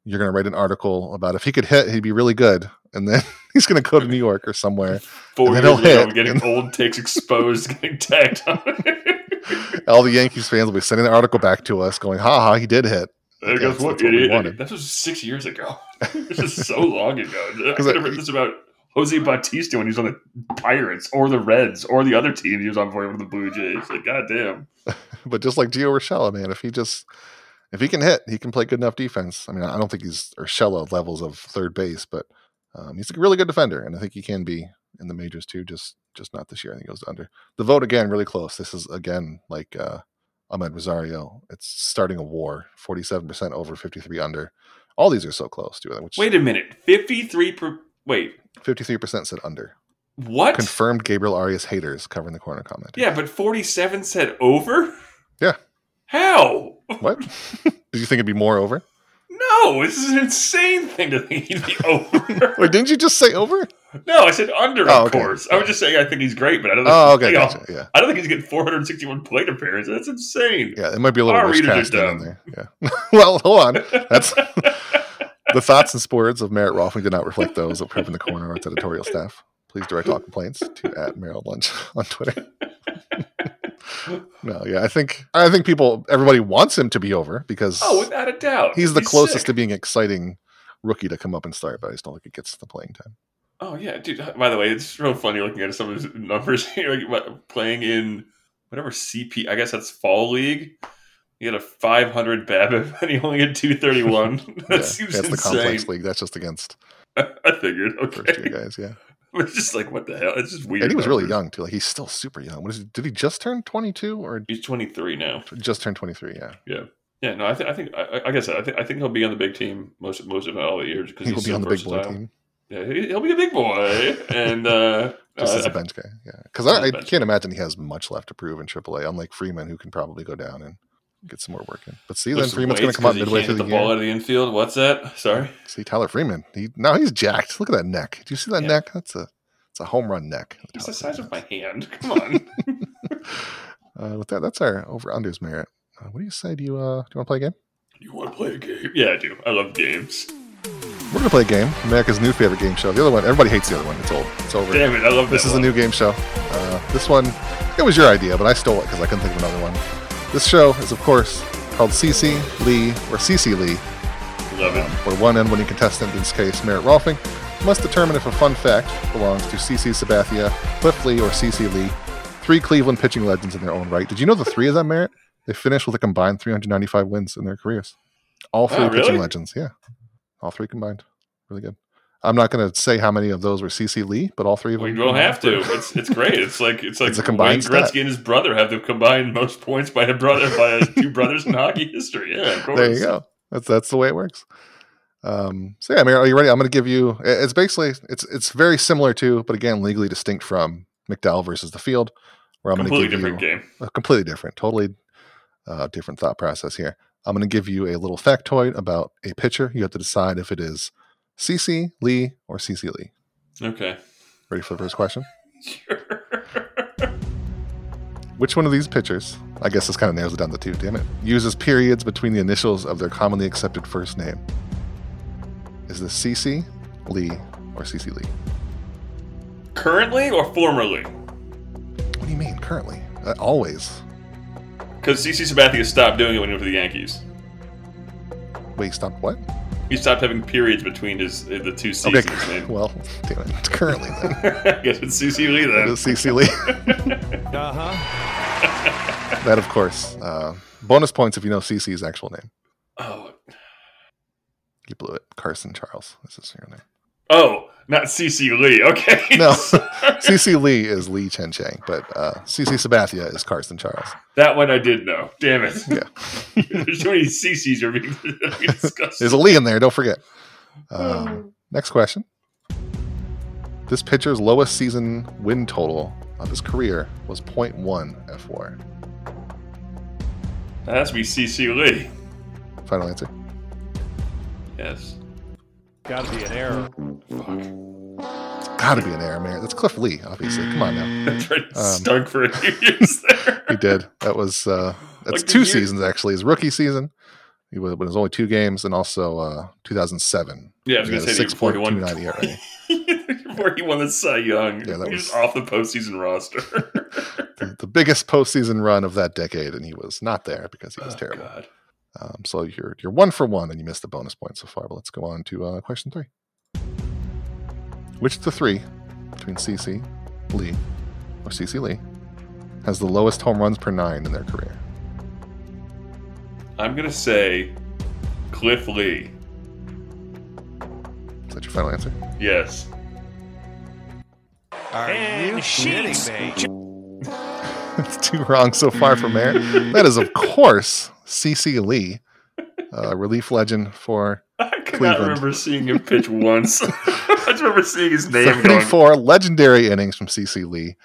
B: you're going to write an article about if he could hit, he'd be really good. And then he's going to go to New York or somewhere.
C: Four years ago,
B: hit,
C: getting old takes exposed, getting tagged on.
B: All the Yankees fans will be sending the article back to us, going, "Ha ha, he did hit."
C: There goes what idiot. was six years ago. this is so long ago. I could have written this about Jose Bautista when he was on the Pirates or the Reds or the other team he was on for the Blue Jays. Like, goddamn.
B: But just like Gio Urshela, man, if he just if he can hit, he can play good enough defense. I mean, I don't think he's Urshela levels of third base, but um, he's a really good defender, and I think he can be in the majors too. Just just not this year. I think it goes under. The vote again really close. This is again like uh, Amed Rosario. It's starting a war. Forty seven percent over, fifty three under. All these are so close to it. Which
C: Wait a minute. 53 per. Wait.
B: fifty three percent said under.
C: What?
B: Confirmed. Gabriel Arias haters covering the corner comment.
C: yeah, but 47 said over?
B: Yeah.
C: How?
B: What? Did you think it'd be more over?
C: No, this is an insane thing to think he'd be over.
B: Wait, didn't you just say over?
C: no, I said under,
B: Oh,
C: of
B: okay.
C: course. I was just saying I think he's great, but I don't oh, think
B: Oh, okay,
C: you know,
B: gotcha. Yeah.
C: I don't think he's getting 461 plate appearances. That's insane.
B: Yeah, it might be a little
C: Our are
B: casting in
C: uh,
B: there. Yeah. well, hold on. That's the thoughts and sports of Merritt Rothman did not reflect those of Prep in the Corner or its editorial staff. Please direct all complaints to at Merrill Lunch on Twitter. no, yeah, I think I think people everybody wants him to be over because
C: oh, without a doubt.
B: he's the closest
C: sick.
B: to being exciting rookie to come up and start, but I just don't think it gets the playing time.
C: Oh yeah, dude. By the way, it's real funny looking at some of his numbers here. Playing in whatever CP, I guess that's fall league. He had a 500 BABIP and he only had 231. that
B: yeah,
C: seems
B: that's the complex league. That's just against
C: I figured.
B: first year
C: Okay,
B: guys. Yeah,
C: it's just like what the hell? It's just weird.
B: and he was really young too. Like he's still super young. What is he? Did he just turn twenty two or
C: He's 23 now.
B: just turned twenty three? Yeah.
C: Yeah, Yeah. no, I think I think I, I guess I think I think he'll be on the big team most most of all the years because
B: he will
C: he's
B: be
C: so
B: on the big boy
C: versatile.
B: team.
C: Yeah, he- he'll be a big boy, and uh,
B: Just
C: uh,
B: as a bench guy, yeah. Because I, I can't imagine he has much left to prove in AAA. Unlike Freeman, who can probably go down and get some more work in. But see, then Freeman's going to come up midway through the
C: the ball out of the infield. What's that? Sorry.
B: See Tyler Freeman. He now he's jacked. Look at that neck. Do you see that
C: Yeah.
B: neck? That's a it's a home run neck.
C: It's the size of my hand. Come on.
B: Uh, with that, that's our over unders merit. Uh, what do you say? Do you uh, do you want to play a game?
C: you want to play a game? Yeah, I do. I love games.
B: We're gonna play a game. America's new favorite game show. The other one, everybody hates the other one. It's old. It's over.
C: Damn it, I love
B: This
C: that
B: is a
C: one.
B: new game show. Uh, this one, it was your idea, but I stole it because I couldn't think of another one. This show is, of course, called CC Lee or CC Lee,
C: Love it.
B: um, where one unwitting contestant, in this case Merritt Rohlfing, must determine if a fun fact belongs to CC Sabathia, Cliff Lee, or CC Lee, three Cleveland pitching legends in their own right. Did you know the three of them, Merritt? They finished with a combined 395 wins in their careers. All three
C: Wow,
B: pitching legends, yeah. All three combined. Really good. I'm not going to say how many of those were CC Lee, but all three of them.
C: We don't have to. It's it's great. It's like it's like
B: It's a combined
C: Wayne Gretzky
B: stat.
C: and his brother have the combined most points by a brother by two brothers in hockey history. Yeah, of course.
B: there you go. That's that's the way it works. Um, so yeah, Mary, are you ready? I'm going to give you. It's basically it's it's very similar to, but again, legally distinct from McDowell versus the Field, where I'm going to
C: Completely
B: give
C: different
B: you
C: game.
B: a completely different, totally uh, different thought process here. I'm going to give you a little factoid about a pitcher. You have to decide if it is CC Lee or CC Lee.
C: Okay.
B: Ready for the first question?
C: Sure.
B: Which one of these pitchers, I guess this kind of narrows it down to two, damn it, uses periods between the initials of their commonly accepted first name? Is this CC, Lee, or CC Lee?
C: Currently or formerly?
B: What do you mean, currently? Uh, always.
C: Because CC Sabathia stopped doing it when he went to the Yankees.
B: Wait, stop, what?
C: He stopped having periods between his the two
B: Okay,
C: seasons. man.
B: well, damn it, it's currently then.
C: I guess it's CC Lee then.
B: is CC Lee.
A: Uh huh.
B: that, of course. Uh, bonus points if you know CC's actual name.
C: Oh,
B: You blew it. Carson Charles. This is your name.
C: oh, not CC Lee. Okay.
B: No. CC Lee is Lee Chen Chang, but uh, CC Sabathia is Carson Charles.
C: that one I did know. Damn it.
B: Yeah.
C: There's too many CCs are being, being discussed.
B: There's a Lee in there, don't forget. Um, next question. This pitcher's lowest season win total of his career was 0.1 F4.
C: That has to be CC Lee.
B: Final answer.
C: Yes.
A: Got to be an error.
C: Fuck.
B: Gotta be an error, man. That's Cliff Lee, obviously. Come on now.
C: That's right.
B: Um,
C: Stunk for a few years there.
B: He did. That was uh that's
C: Like,
B: two seasons actually. His rookie season. He was, but it was only two games, and also uh 2007.
C: Yeah, I was gonna
B: a
C: say before he won.
B: 6.29 ERA.
C: before he won the Cy Young.
B: Yeah, that
C: he
B: was-
C: was off the postseason roster.
B: the, the biggest postseason run of that decade, and he was not there because he was
C: Oh,
B: terrible.
C: God.
B: Um, so you're you're one for one, and you missed the bonus point so far. But let's go on to uh, question three. Which of the three, between CC, Lee, or CC Lee, has the lowest home runs per nine in their career?
C: I'm going to say Cliff Lee.
B: Is that your final answer?
C: Yes.
A: Are
D: And
A: you kidding me?
B: It's too wrong so far from there. That is, of course, CC Lee, uh, relief legend for
C: I could not
B: Cleveland.
C: remember seeing him pitch once. I just remember seeing his name going.
B: 34 legendary innings from CC Lee,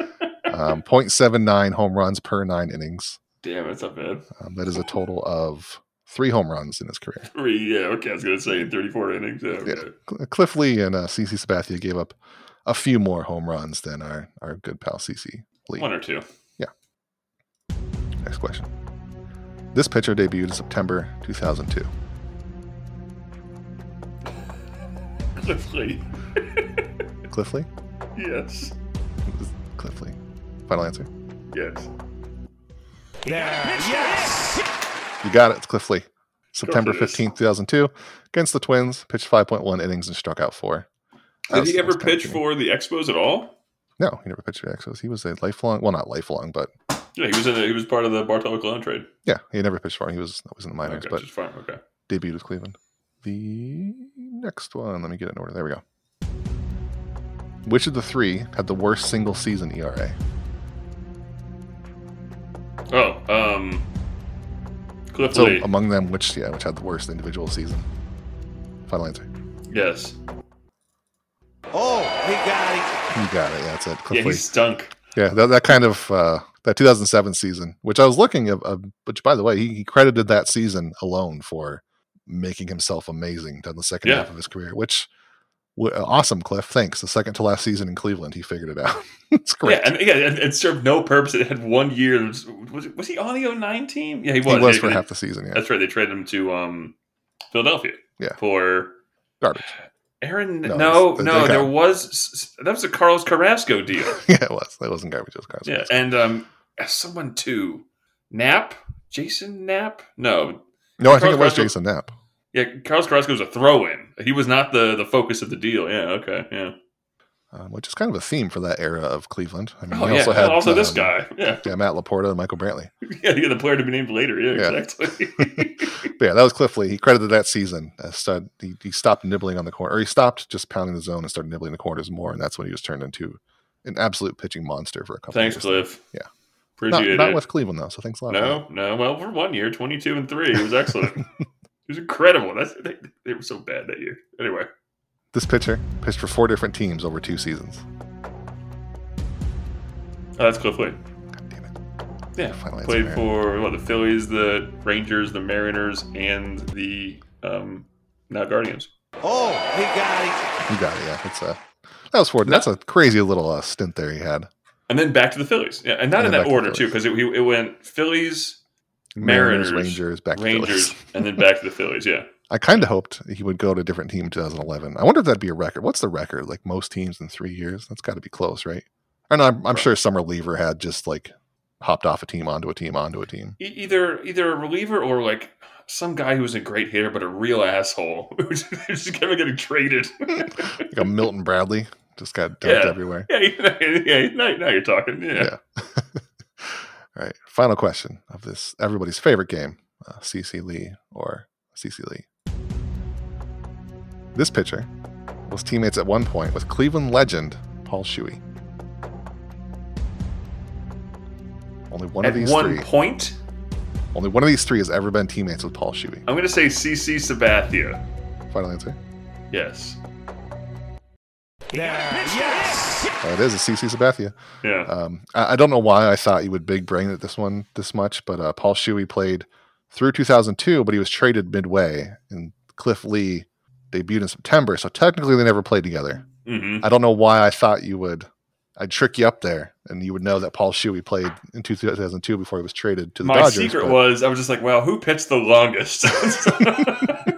B: um, 0.79 home runs per nine innings.
C: Damn, that's not bad.
B: Um, that is a total of three home runs in his career.
C: Three, yeah, okay. I was going to say 34 innings. Yeah, okay.
B: Yeah. Cliff Lee and uh, CC Sabathia gave up a few more home runs than our, our good pal CC Lee.
C: One or two. Yeah.
B: Next question. This pitcher debuted in September 2002.
C: Cliff Lee.
B: Cliff Lee?
C: yes.
B: Cliff Lee. Final answer.
C: Yes.
A: Yes.
B: You got it. It's Cliff Lee. September
C: it is.
B: 15th, 2002. Against the Twins, pitched 5.1 innings and struck out four. That
C: Did
B: was-
C: he ever pitch for the Expos at all?
B: No, he never pitched for the Expos. He was a lifelong, well, not lifelong, but
C: Yeah, he was in. The, he was part of the Bartolo Colon trade.
B: yeah, he never pitched for him. He was, was in the minors,
C: okay,
B: but
C: just fine. Okay.
B: debuted with Cleveland. The next one, let me get it in order. There we go. Which of the three had the worst single season ERA?
C: Oh, um, Cliff
B: So
C: Lee.
B: among them, which yeah, which had the worst individual season? Final answer.
C: yes.
D: Oh, he got it.
B: He got it. Yeah, that's it. Cliff
C: Yeah, he stunk.
B: Yeah, that, that kind of uh, that 2007 season, which I was looking at, uh, which by the way, he, he credited that season alone for making himself amazing in the second
C: Yeah.
B: half of his career. Which w- awesome, Cliff. Thanks. The second to last season in Cleveland, he figured it out. it's great.
C: Yeah, and yeah, it, it served no purpose. It had one year. Was, was, was he on the 09 team? Yeah, he was.
B: he was for
C: they-
B: half the season. Yeah,
C: That's right. They traded him to um, Philadelphia.
B: Yeah.
C: For
B: garbage.
C: Aaron.
B: No,
C: No, no, there was that was a Carlos Carrasco deal.
B: yeah, it was. That wasn't garbage. It was Carson
C: yeah,
B: Wentz.
C: and um, someone too. Knapp, Jason Knapp. No,
B: no, I think it was
C: Carrasco-
B: Jason Knapp.
C: yeah, Carlos Carrasco was a throw-in. He was not the the focus of the deal. Yeah, okay, yeah.
B: Um, which is kind of a theme for that era of Cleveland. I mean,
C: Oh
B: he
C: yeah.
B: also had
C: also this
B: um,
C: guy. Yeah,
B: yeah, Matt Laporta and Michael Brantley.
C: yeah, yeah. The player to be named later. Yeah,
B: Yeah.
C: exactly.
B: Yeah, that was Cliff Lee. He credited that season. Uh, started, he, he stopped nibbling on the corner, or he stopped just pounding the zone and started nibbling the corners more, and that's when he was turned into an absolute pitching monster for a couple.
C: Thanks,
B: years.
C: Cliff.
B: Yeah.
C: Appreciate
B: Not, not
C: it.
B: with Cleveland though, so thanks a lot.
C: No, no. Well, for one year, twenty-two and three, it was excellent. it was incredible. That's they, they were so bad that year. Anyway.
B: This pitcher pitched for four different teams over two seasons.
C: oh, that's Cliff Lee.
B: God damn it!
C: Yeah,
B: Finally,
C: played for what the Phillies, the Rangers, the Mariners, and the um, now Guardians.
D: Oh, he got him.
B: You got it. Yeah, it's a that was four. That's a crazy little uh, stint there he had.
C: And then back to the Phillies. Yeah, and not
B: And
C: in that order too, because it, it went Phillies,
B: Mariners,
C: Mariners,
B: Rangers, back to
C: Rangers,
B: Phillies.
C: and then back to the Phillies. Yeah,
B: I kind of hoped he would go to a different team in 2011. I wonder if that'd be a record. What's the record? Like most teams in three years? That's got to be close, right? I know. I'm, I'm sure some reliever had just like hopped off a team onto a team onto a team.
C: E- either either a reliever or like some guy who was a great hitter but a real asshole who's just kind of getting traded.
B: Like a Milton Bradley just got dumped
C: Yeah.
B: everywhere.
C: yeah, you know, yeah. Now, now you're talking. Yeah.
B: Yeah. All right. Final question of this everybody's favorite game: uh, CC Lee or CC Lee. This pitcher was teammates at one point with Cleveland legend Paul Shuey. Only one
C: At
B: of these
C: one
B: three.
C: point,
B: Only one of these three has ever been teammates with Paul Shuey.
C: I'm going to say CC Sabathia.
B: Final answer.
C: Yes.
D: Yes.
B: Uh, it is a CC Sabathia.
C: Yeah.
B: Um, I, I don't know why I thought you would big brain it this one this much, but uh, Paul Shuey played through 2002, but he was traded midway, and Cliff Lee debuted in September, so technically they never played together.
C: hmm
B: I don't know why I thought you would. I'd trick you up there, and you would know that Paul Shuey played in 2002 before he was traded to the
C: My
B: Dodgers.
C: secret
B: but
C: was I was just like, well, who pitched the longest?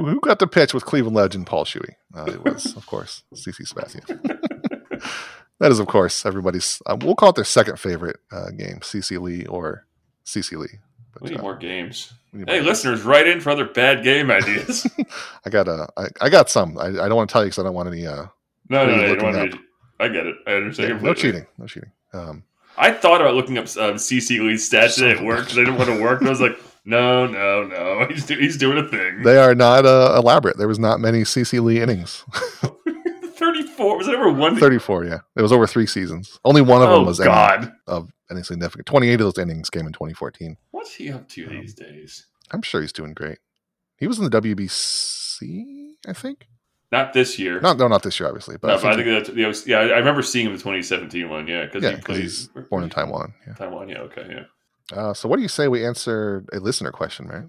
B: who, who got the pitch with Cleveland legend Paul Shuey? Uh, it was, of course, CC Sabathia. that is, of course, everybody's. Uh, we'll call it their second favorite uh, game, CC Lee or CC Lee. But,
C: we need
B: uh,
C: more games.
B: need
C: Hey,
B: more.
C: listeners, write in for other bad game ideas.
B: I got uh, I, I got some. I, I don't want to tell you because I don't want any. Uh,
C: no, no, no, you don't want to- I get it. I understand.
B: yeah, no cheating, no cheating. Um,
C: I thought about looking up um, CC Lee's stats today at work because I didn't want to work. And I was like, no, no, no. He's, do- he's doing a thing.
B: they are not uh, elaborate. There was not many CC Lee innings.
C: 34. Was it ever one?
B: 34, yeah. It was over three seasons. Only one of them
C: Oh,
B: was any,
C: God.
B: of any significant. 28 of those innings came in 2014.
C: What's he up to
B: Um,
C: these days?
B: I'm sure he's doing great. He was in the WBC, I think.
C: Not this year.
B: Not no, not this year, obviously, but
C: no,
B: I
C: but I
B: think,
C: think that's, yeah, I was- yeah, I I remember seeing him in the 2017 one. Yeah, because
B: yeah,
C: he plays
B: he's born in Taiwan. Yeah.
C: Taiwan. Yeah, okay, yeah.
B: Uh, so, what do you say we answer a listener question, right?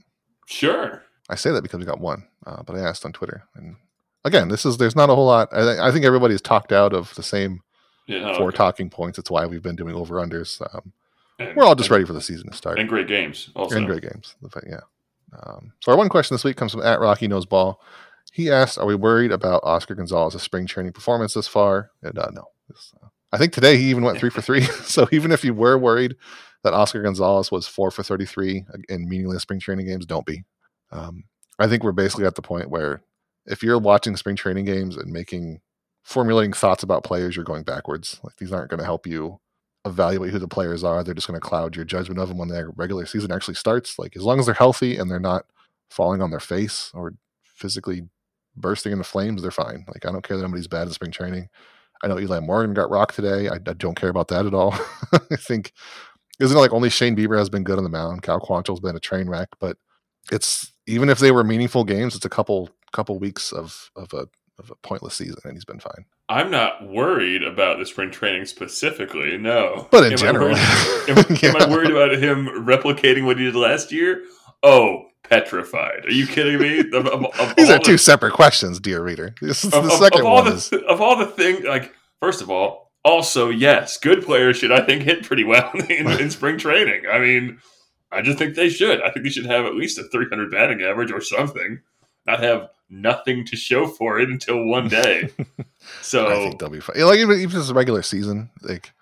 C: Sure.
B: I say that because we got one, uh, but I asked on Twitter, and again, this is there's not a whole lot. I, thi- I think everybody's talked out of the same
C: Yeah,
B: four
C: okay.
B: talking points. It's why we've been doing over unders. Um, we're all just
C: and-
B: ready for the season to start
C: And great games. Also,
B: and great games. Yeah. Um, so our one question this week comes from at Rocky Knows Ball. He asked, "Are we worried about Oscar Gonzalez's spring training performance this far?" And uh, no, uh, I think today he even went three for three. so even if you were worried that Oscar Gonzalez was four for thirty-three in meaningless spring training games, don't be. Um, I think we're basically at the point where if you're watching spring training games and making formulating thoughts about players, you're going backwards. Like these aren't going to help you evaluate who the players are. They're just going to cloud your judgment of them when their regular season actually starts. Like as long as they're healthy and they're not falling on their face or physically bursting into flames, they're fine. Like I don't care that anybody's bad in spring training. I know Eli Morgan got rocked today. I, I don't care about that at all. I think isn't it like only Shane Bieber has been good on the mound. Cal Quantrill's been a train wreck, but it's even if they were meaningful games, it's a couple couple weeks of of a of a pointless season, and he's been fine.
C: I'm not worried about the spring training specifically. No,
B: But in
C: Am I
B: general,
C: worried- am, am I worried about him replicating what he did last year? Oh, petrified. Are you kidding me? Of- of- of
B: These are
C: the-
B: two separate questions, dear reader. This is the second
C: of all
B: one.
C: the
B: is,
C: of all the things like first of all also yes good players should i think hit pretty well in, in spring training i mean i just think they should i think they should have at least a 300 batting average or something not have nothing to show for it until one day so
B: I think they'll be fine. Like even even if it's a regular season, like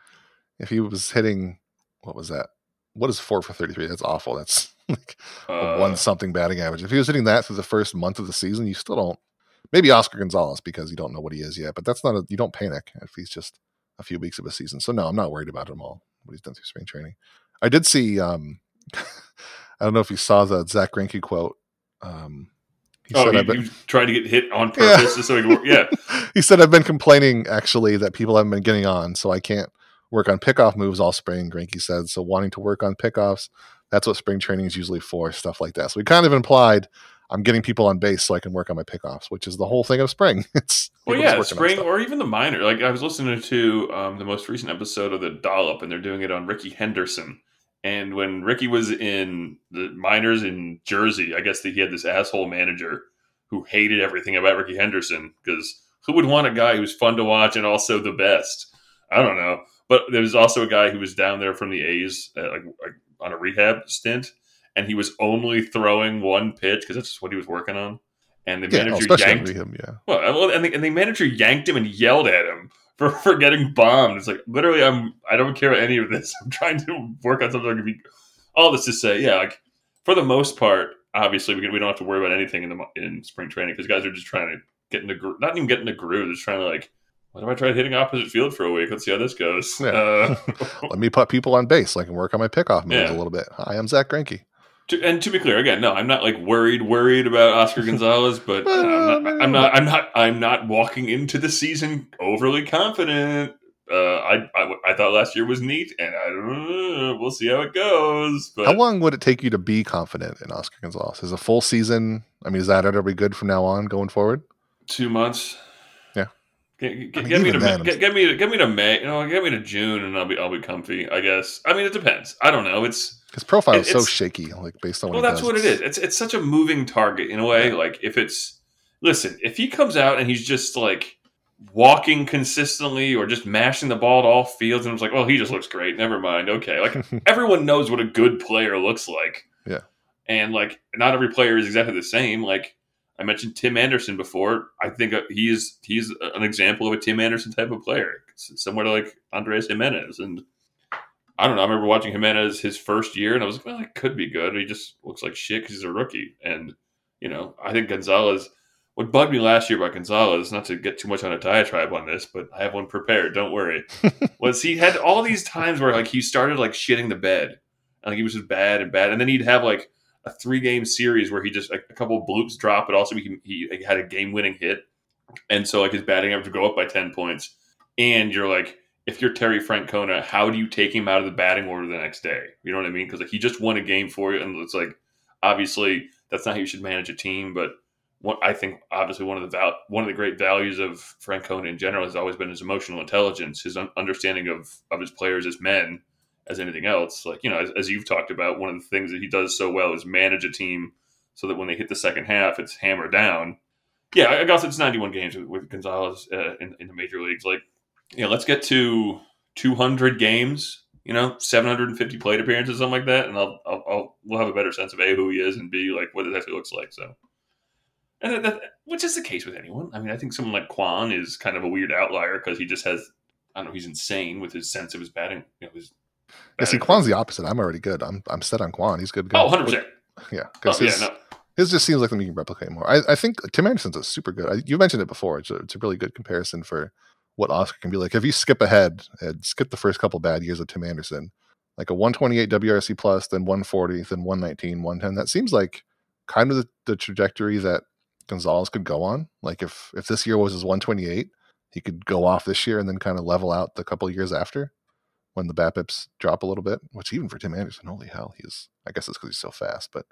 B: if he was hitting, what was that? What is four for thirty three? That's awful. That's like
C: uh,
B: one something batting average. If he was hitting that through the first month of the season, you still don't. Maybe Oscar Gonzalez because you don't know what he is yet, but that's not a. You don't panic if he's just a few weeks of a season. So no, I'm not worried about him all. What he's done through spring training. I did see. um I don't know if you saw the Zack Greinke quote. Um, he
C: oh
B: said,
C: he,
B: been-
C: was to get hit on purpose just so he could work yeah
B: he said I've been complaining actually that people haven't been getting on, so I can't work on pickoff moves all spring. Greinke said so. Wanting to work on pickoffs, that's what spring training is usually for, stuff like that. So we kind of implied I'm getting people on base so I can work on my pickoffs, which is the whole thing of spring. It's
C: Well, yeah, spring or even the minor. Like I was listening to um, the most recent episode of the Dollop, and they're doing it on Rickey Henderson. And when Rickey was in the minors in Jersey, I guess that he had this asshole manager who hated everything about Rickey Henderson because who would want a guy who's fun to watch and also the best? I don't know. But there was also a guy who was down there from the A's, uh, like, like on a rehab stint, and he was only throwing one pitch because that's just what he was working on. And the
B: yeah,
C: manager yanked
B: rehab, yeah.
C: well, and the, and the manager yanked him and yelled at him for, for getting bombed. It's like literally, I'm I don't care about any of this. I'm trying to work on something. be all this to say, yeah, like for the most part, obviously we can, we don't have to worry about anything in the in spring training because guys are just trying to get in the gro- not even get in the groove. They're just trying to like, what if I try hitting opposite field for a week? Let's see how this goes.
B: Yeah.
C: Uh,
B: Let me put people on base so I can work on my pickoff moves
C: Yeah.
B: a little bit. Hi, I'm Zack Greinke.
C: To, and to be clear, again, no, I'm not like worried, worried about Oscar Gonzalez, but uh, I'm, not, I'm not, I'm not, I'm not walking into the season overly confident. Uh, I, I, I thought last year was neat, and I don't know, we'll see how it goes. But
B: How long would it take you to be confident in Oscar Gonzalez? Is a full season? I mean, is that to be good from now on going forward?
C: two months. Get, get,
B: I mean,
C: get me to
B: then,
C: get, get me to get me to May, you know, get me to June, and I'll be I'll be comfy. I guess. I mean, it depends. I don't know. It's
B: His profile is so shaky, like based on
C: well, that's
B: does.
C: what it is. It's it's such a moving target in a way. Like if it's listen, if he comes out and he's just like walking consistently or just mashing the ball at all fields, and it's like, well, he just looks great. Never mind. Okay, like everyone knows what a good player looks like.
B: Yeah.
C: and like not every player is exactly the same. Like I mentioned Tim Anderson before. I think uh, he's he's an example of a Tim Anderson type of player, S- similar to like Andrés Giménez and. I don't know. I remember watching Giménez his first year, and I was like, "Well, it could be good." He just looks like shit because he's a rookie. And you know, I think Gonzalez. What bugged me last year about Gonzalez, not to get too much on a diatribe on this, but I have one prepared. Don't worry. was he had all these times where like he started like shitting the bed, and like he was just bad and bad, and then he'd have like a three game series where he just like a couple bloops drop, but also he he like, had a game winning hit, and so like his batting average would go up by ten points, and you're like if you're Terry Francona, how do you take him out of the batting order the next day? You know what I mean? Because like he just won a game for you, and it's like obviously that's not how you should manage a team. But I think obviously one of the val- one of the great values of Francona in general has always been his emotional intelligence, his un- understanding of of his players as men, as anything else. Like you know, as, as you've talked about, one of the things that he does so well is manage a team so that when they hit the second half, it's hammer down. Yeah, I guess it's 91 games with, with Gonzalez uh, in, in the major leagues. Like yeah, let's get to 200 games, you know, 750 plate appearances, something like that, and I'll, I'll, I'll we'll have a better sense of a who he is and b like what it actually looks like. So, and that, that, which is the case with anyone. I mean, I think someone like Kwan is kind of a weird outlier because he just has, I don't know, he's insane with his sense of his batting. You know, his
B: Yeah, see, Kwan's the opposite. I'm already good. I'm I'm set on Kwan. He's good. to go.
C: Oh, 100 percent.
B: Yeah,
C: Oh,
B: because
C: yeah,
B: his,
C: no,
B: his just seems like something you can replicate more. I, I think Tim Anderson's a super good. I, you mentioned it before. It's a, it's a really good comparison for what Oscar can be like. If you skip ahead and skip the first couple bad years of Tim Anderson, like a 128 WRC plus, then 140, then 119, 110. That seems like kind of the, the trajectory that Gonzalez could go on. Like if if this year was his 128, he could go off this year and then kind of level out the couple years after when the BABIPs drop a little bit. Which even for Tim Anderson, holy hell, he's I guess it's because he's so fast, but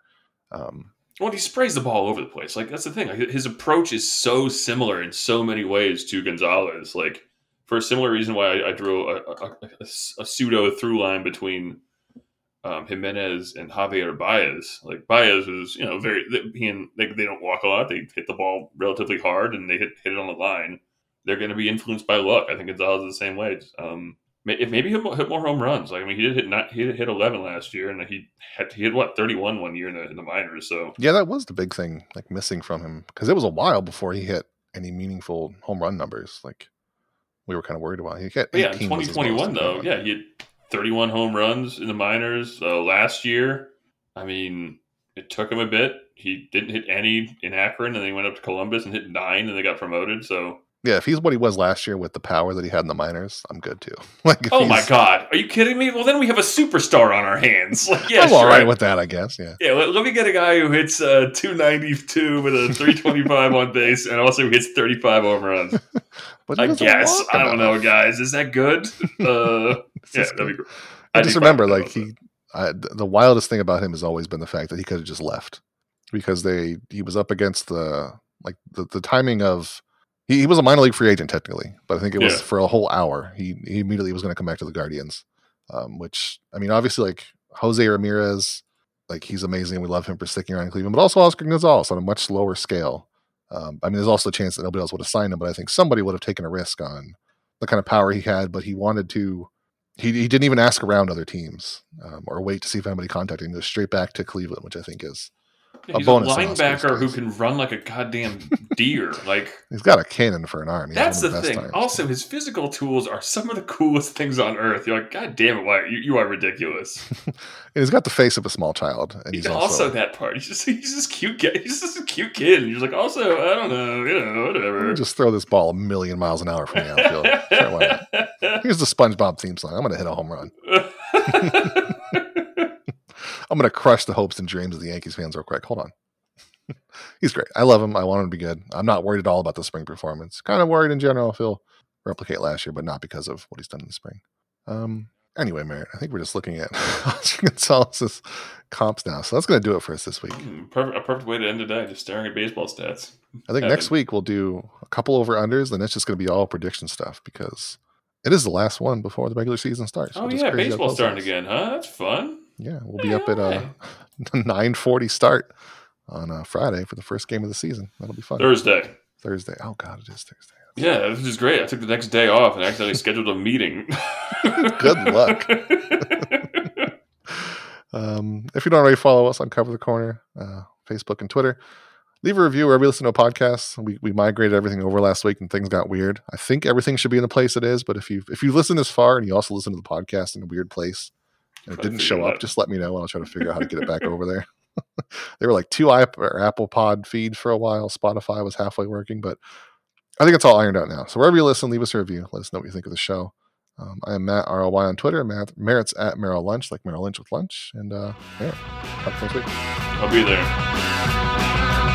B: um,
C: Well, he sprays the ball over the place. Like that's the thing. Like, his approach is so similar in so many ways to Gonzalez. Like for a similar reason why I, I drew a, a, a, a pseudo through line between um, Giménez and Javier Baez. Like Baez was, you know, very he and they, they don't walk a lot. They hit the ball relatively hard and they hit hit it on the line. They're going to be influenced by luck. I think Gonzalez is the same way. Um, if maybe he'll hit more home runs. Like I mean, he did hit not he hit eleven last year, and he had he had what thirty one one year in the, in the minors. So
B: Yeah, that was the big thing, like missing from him because it was a while before he hit any meaningful home run numbers. Like we were kind of worried about. He hit
C: yeah, in
B: 18 was
C: twenty twenty one though, yeah, he had thirty one home runs in the minors uh, last year. I mean, it took him a bit. He didn't hit any in Akron, and then he went up to Columbus and hit nine, and they got promoted. So
B: Yeah, if he's what he was last year with the power that he had in the minors, I'm good too. Like,
C: Oh my god, are you kidding me? Well, then we have a superstar on our hands. Like, yeah,
B: I'm
C: sure.
B: all right with that, I guess. Yeah,
C: yeah, let, let me get a guy who hits uh, 292 with a 325 on base and also hits 35 home runs.
B: but
C: I guess. I don't know, guys. Is that good? Uh, yeah, that'd be great.
B: I just remember, like he, I, the wildest thing about him has always been the fact that he could have just left because they he was up against the like the, the timing of he, he was a minor league free agent technically, but I think it was
C: Yeah.
B: for a whole hour. He he immediately was going to come back to the Guardians, um, which I mean, obviously, like Jose Ramirez, like he's amazing. We love him for sticking around in Cleveland, but also Oscar Gonzalez on a much slower scale. Um, I mean, there's also a chance that nobody else would have signed him, but I think somebody would have taken a risk on the kind of power he had. But he wanted to. He, he didn't even ask around other teams um, or wait to see if anybody contacted him. He goes straight back to Cleveland, which I think is a
C: he's
B: bonus
C: a linebacker who can run like a goddamn deer. Like
B: he's got a cannon for an arm.
C: That's
B: one
C: the thing. Also, his physical tools are some of the coolest things on earth. You're like, God damn it, why you, you are ridiculous.
B: And he's got the face of a small child, and he's
C: Yeah,
B: also,
C: also, that part. He's just he's just cute guy. He's just a cute kid. And you're like, also, I don't know, you know, whatever.
B: just throw this ball a million miles an hour from the outfield. Sure? Here's the SpongeBob theme song. I'm going to hit a home run. I'm going to crush the hopes and dreams of the Yankees fans real quick. Hold on. He's great. I love him. I want him to be good. I'm not worried at all about the spring performance. Kind of worried in general if he'll replicate last year, but not because of what he's done in the spring. Um. Anyway, Merritt, I think we're just looking at Oscar Gonzalez's comps now. So that's going to do it for us this week.
C: Hmm, perfect, a perfect way to end the day, just staring at baseball stats.
B: I think next week we'll do a couple over unders, then it's just going to be all prediction stuff because it is the last one before the regular season starts.
C: Oh yeah, baseball's starting again, huh? That's fun.
B: Yeah, we'll be up at uh, a 9:40 start on uh, Friday for the first game of the season. That'll be fun.
C: Thursday.
B: Thursday. Oh God, it is Thursday.
C: Yeah, this is great. I took the next day off and accidentally scheduled a meeting.
B: Good luck. Um, if you don't already follow us on Cover the Corner, uh, Facebook and Twitter, leave a review wherever you listen to podcasts. We, we migrated everything over last week and things got weird. I think everything should be in the place it is, but if you if you listen this far and you also listen to the podcast in a weird place it didn't show up, just let me know and I'll try to figure out how to get it back over there. they were like two iP- or Apple Pod feeds for a while. Spotify was halfway working, but I think it's all ironed out now. So wherever you listen, leave us a review. Let us know what you think of the show. Um, I am Matt RLY on Twitter. Matt Merritt's at Merrill Lunch, like Merrill Lynch with lunch. And uh, yeah, talk next week.
C: I'll be there.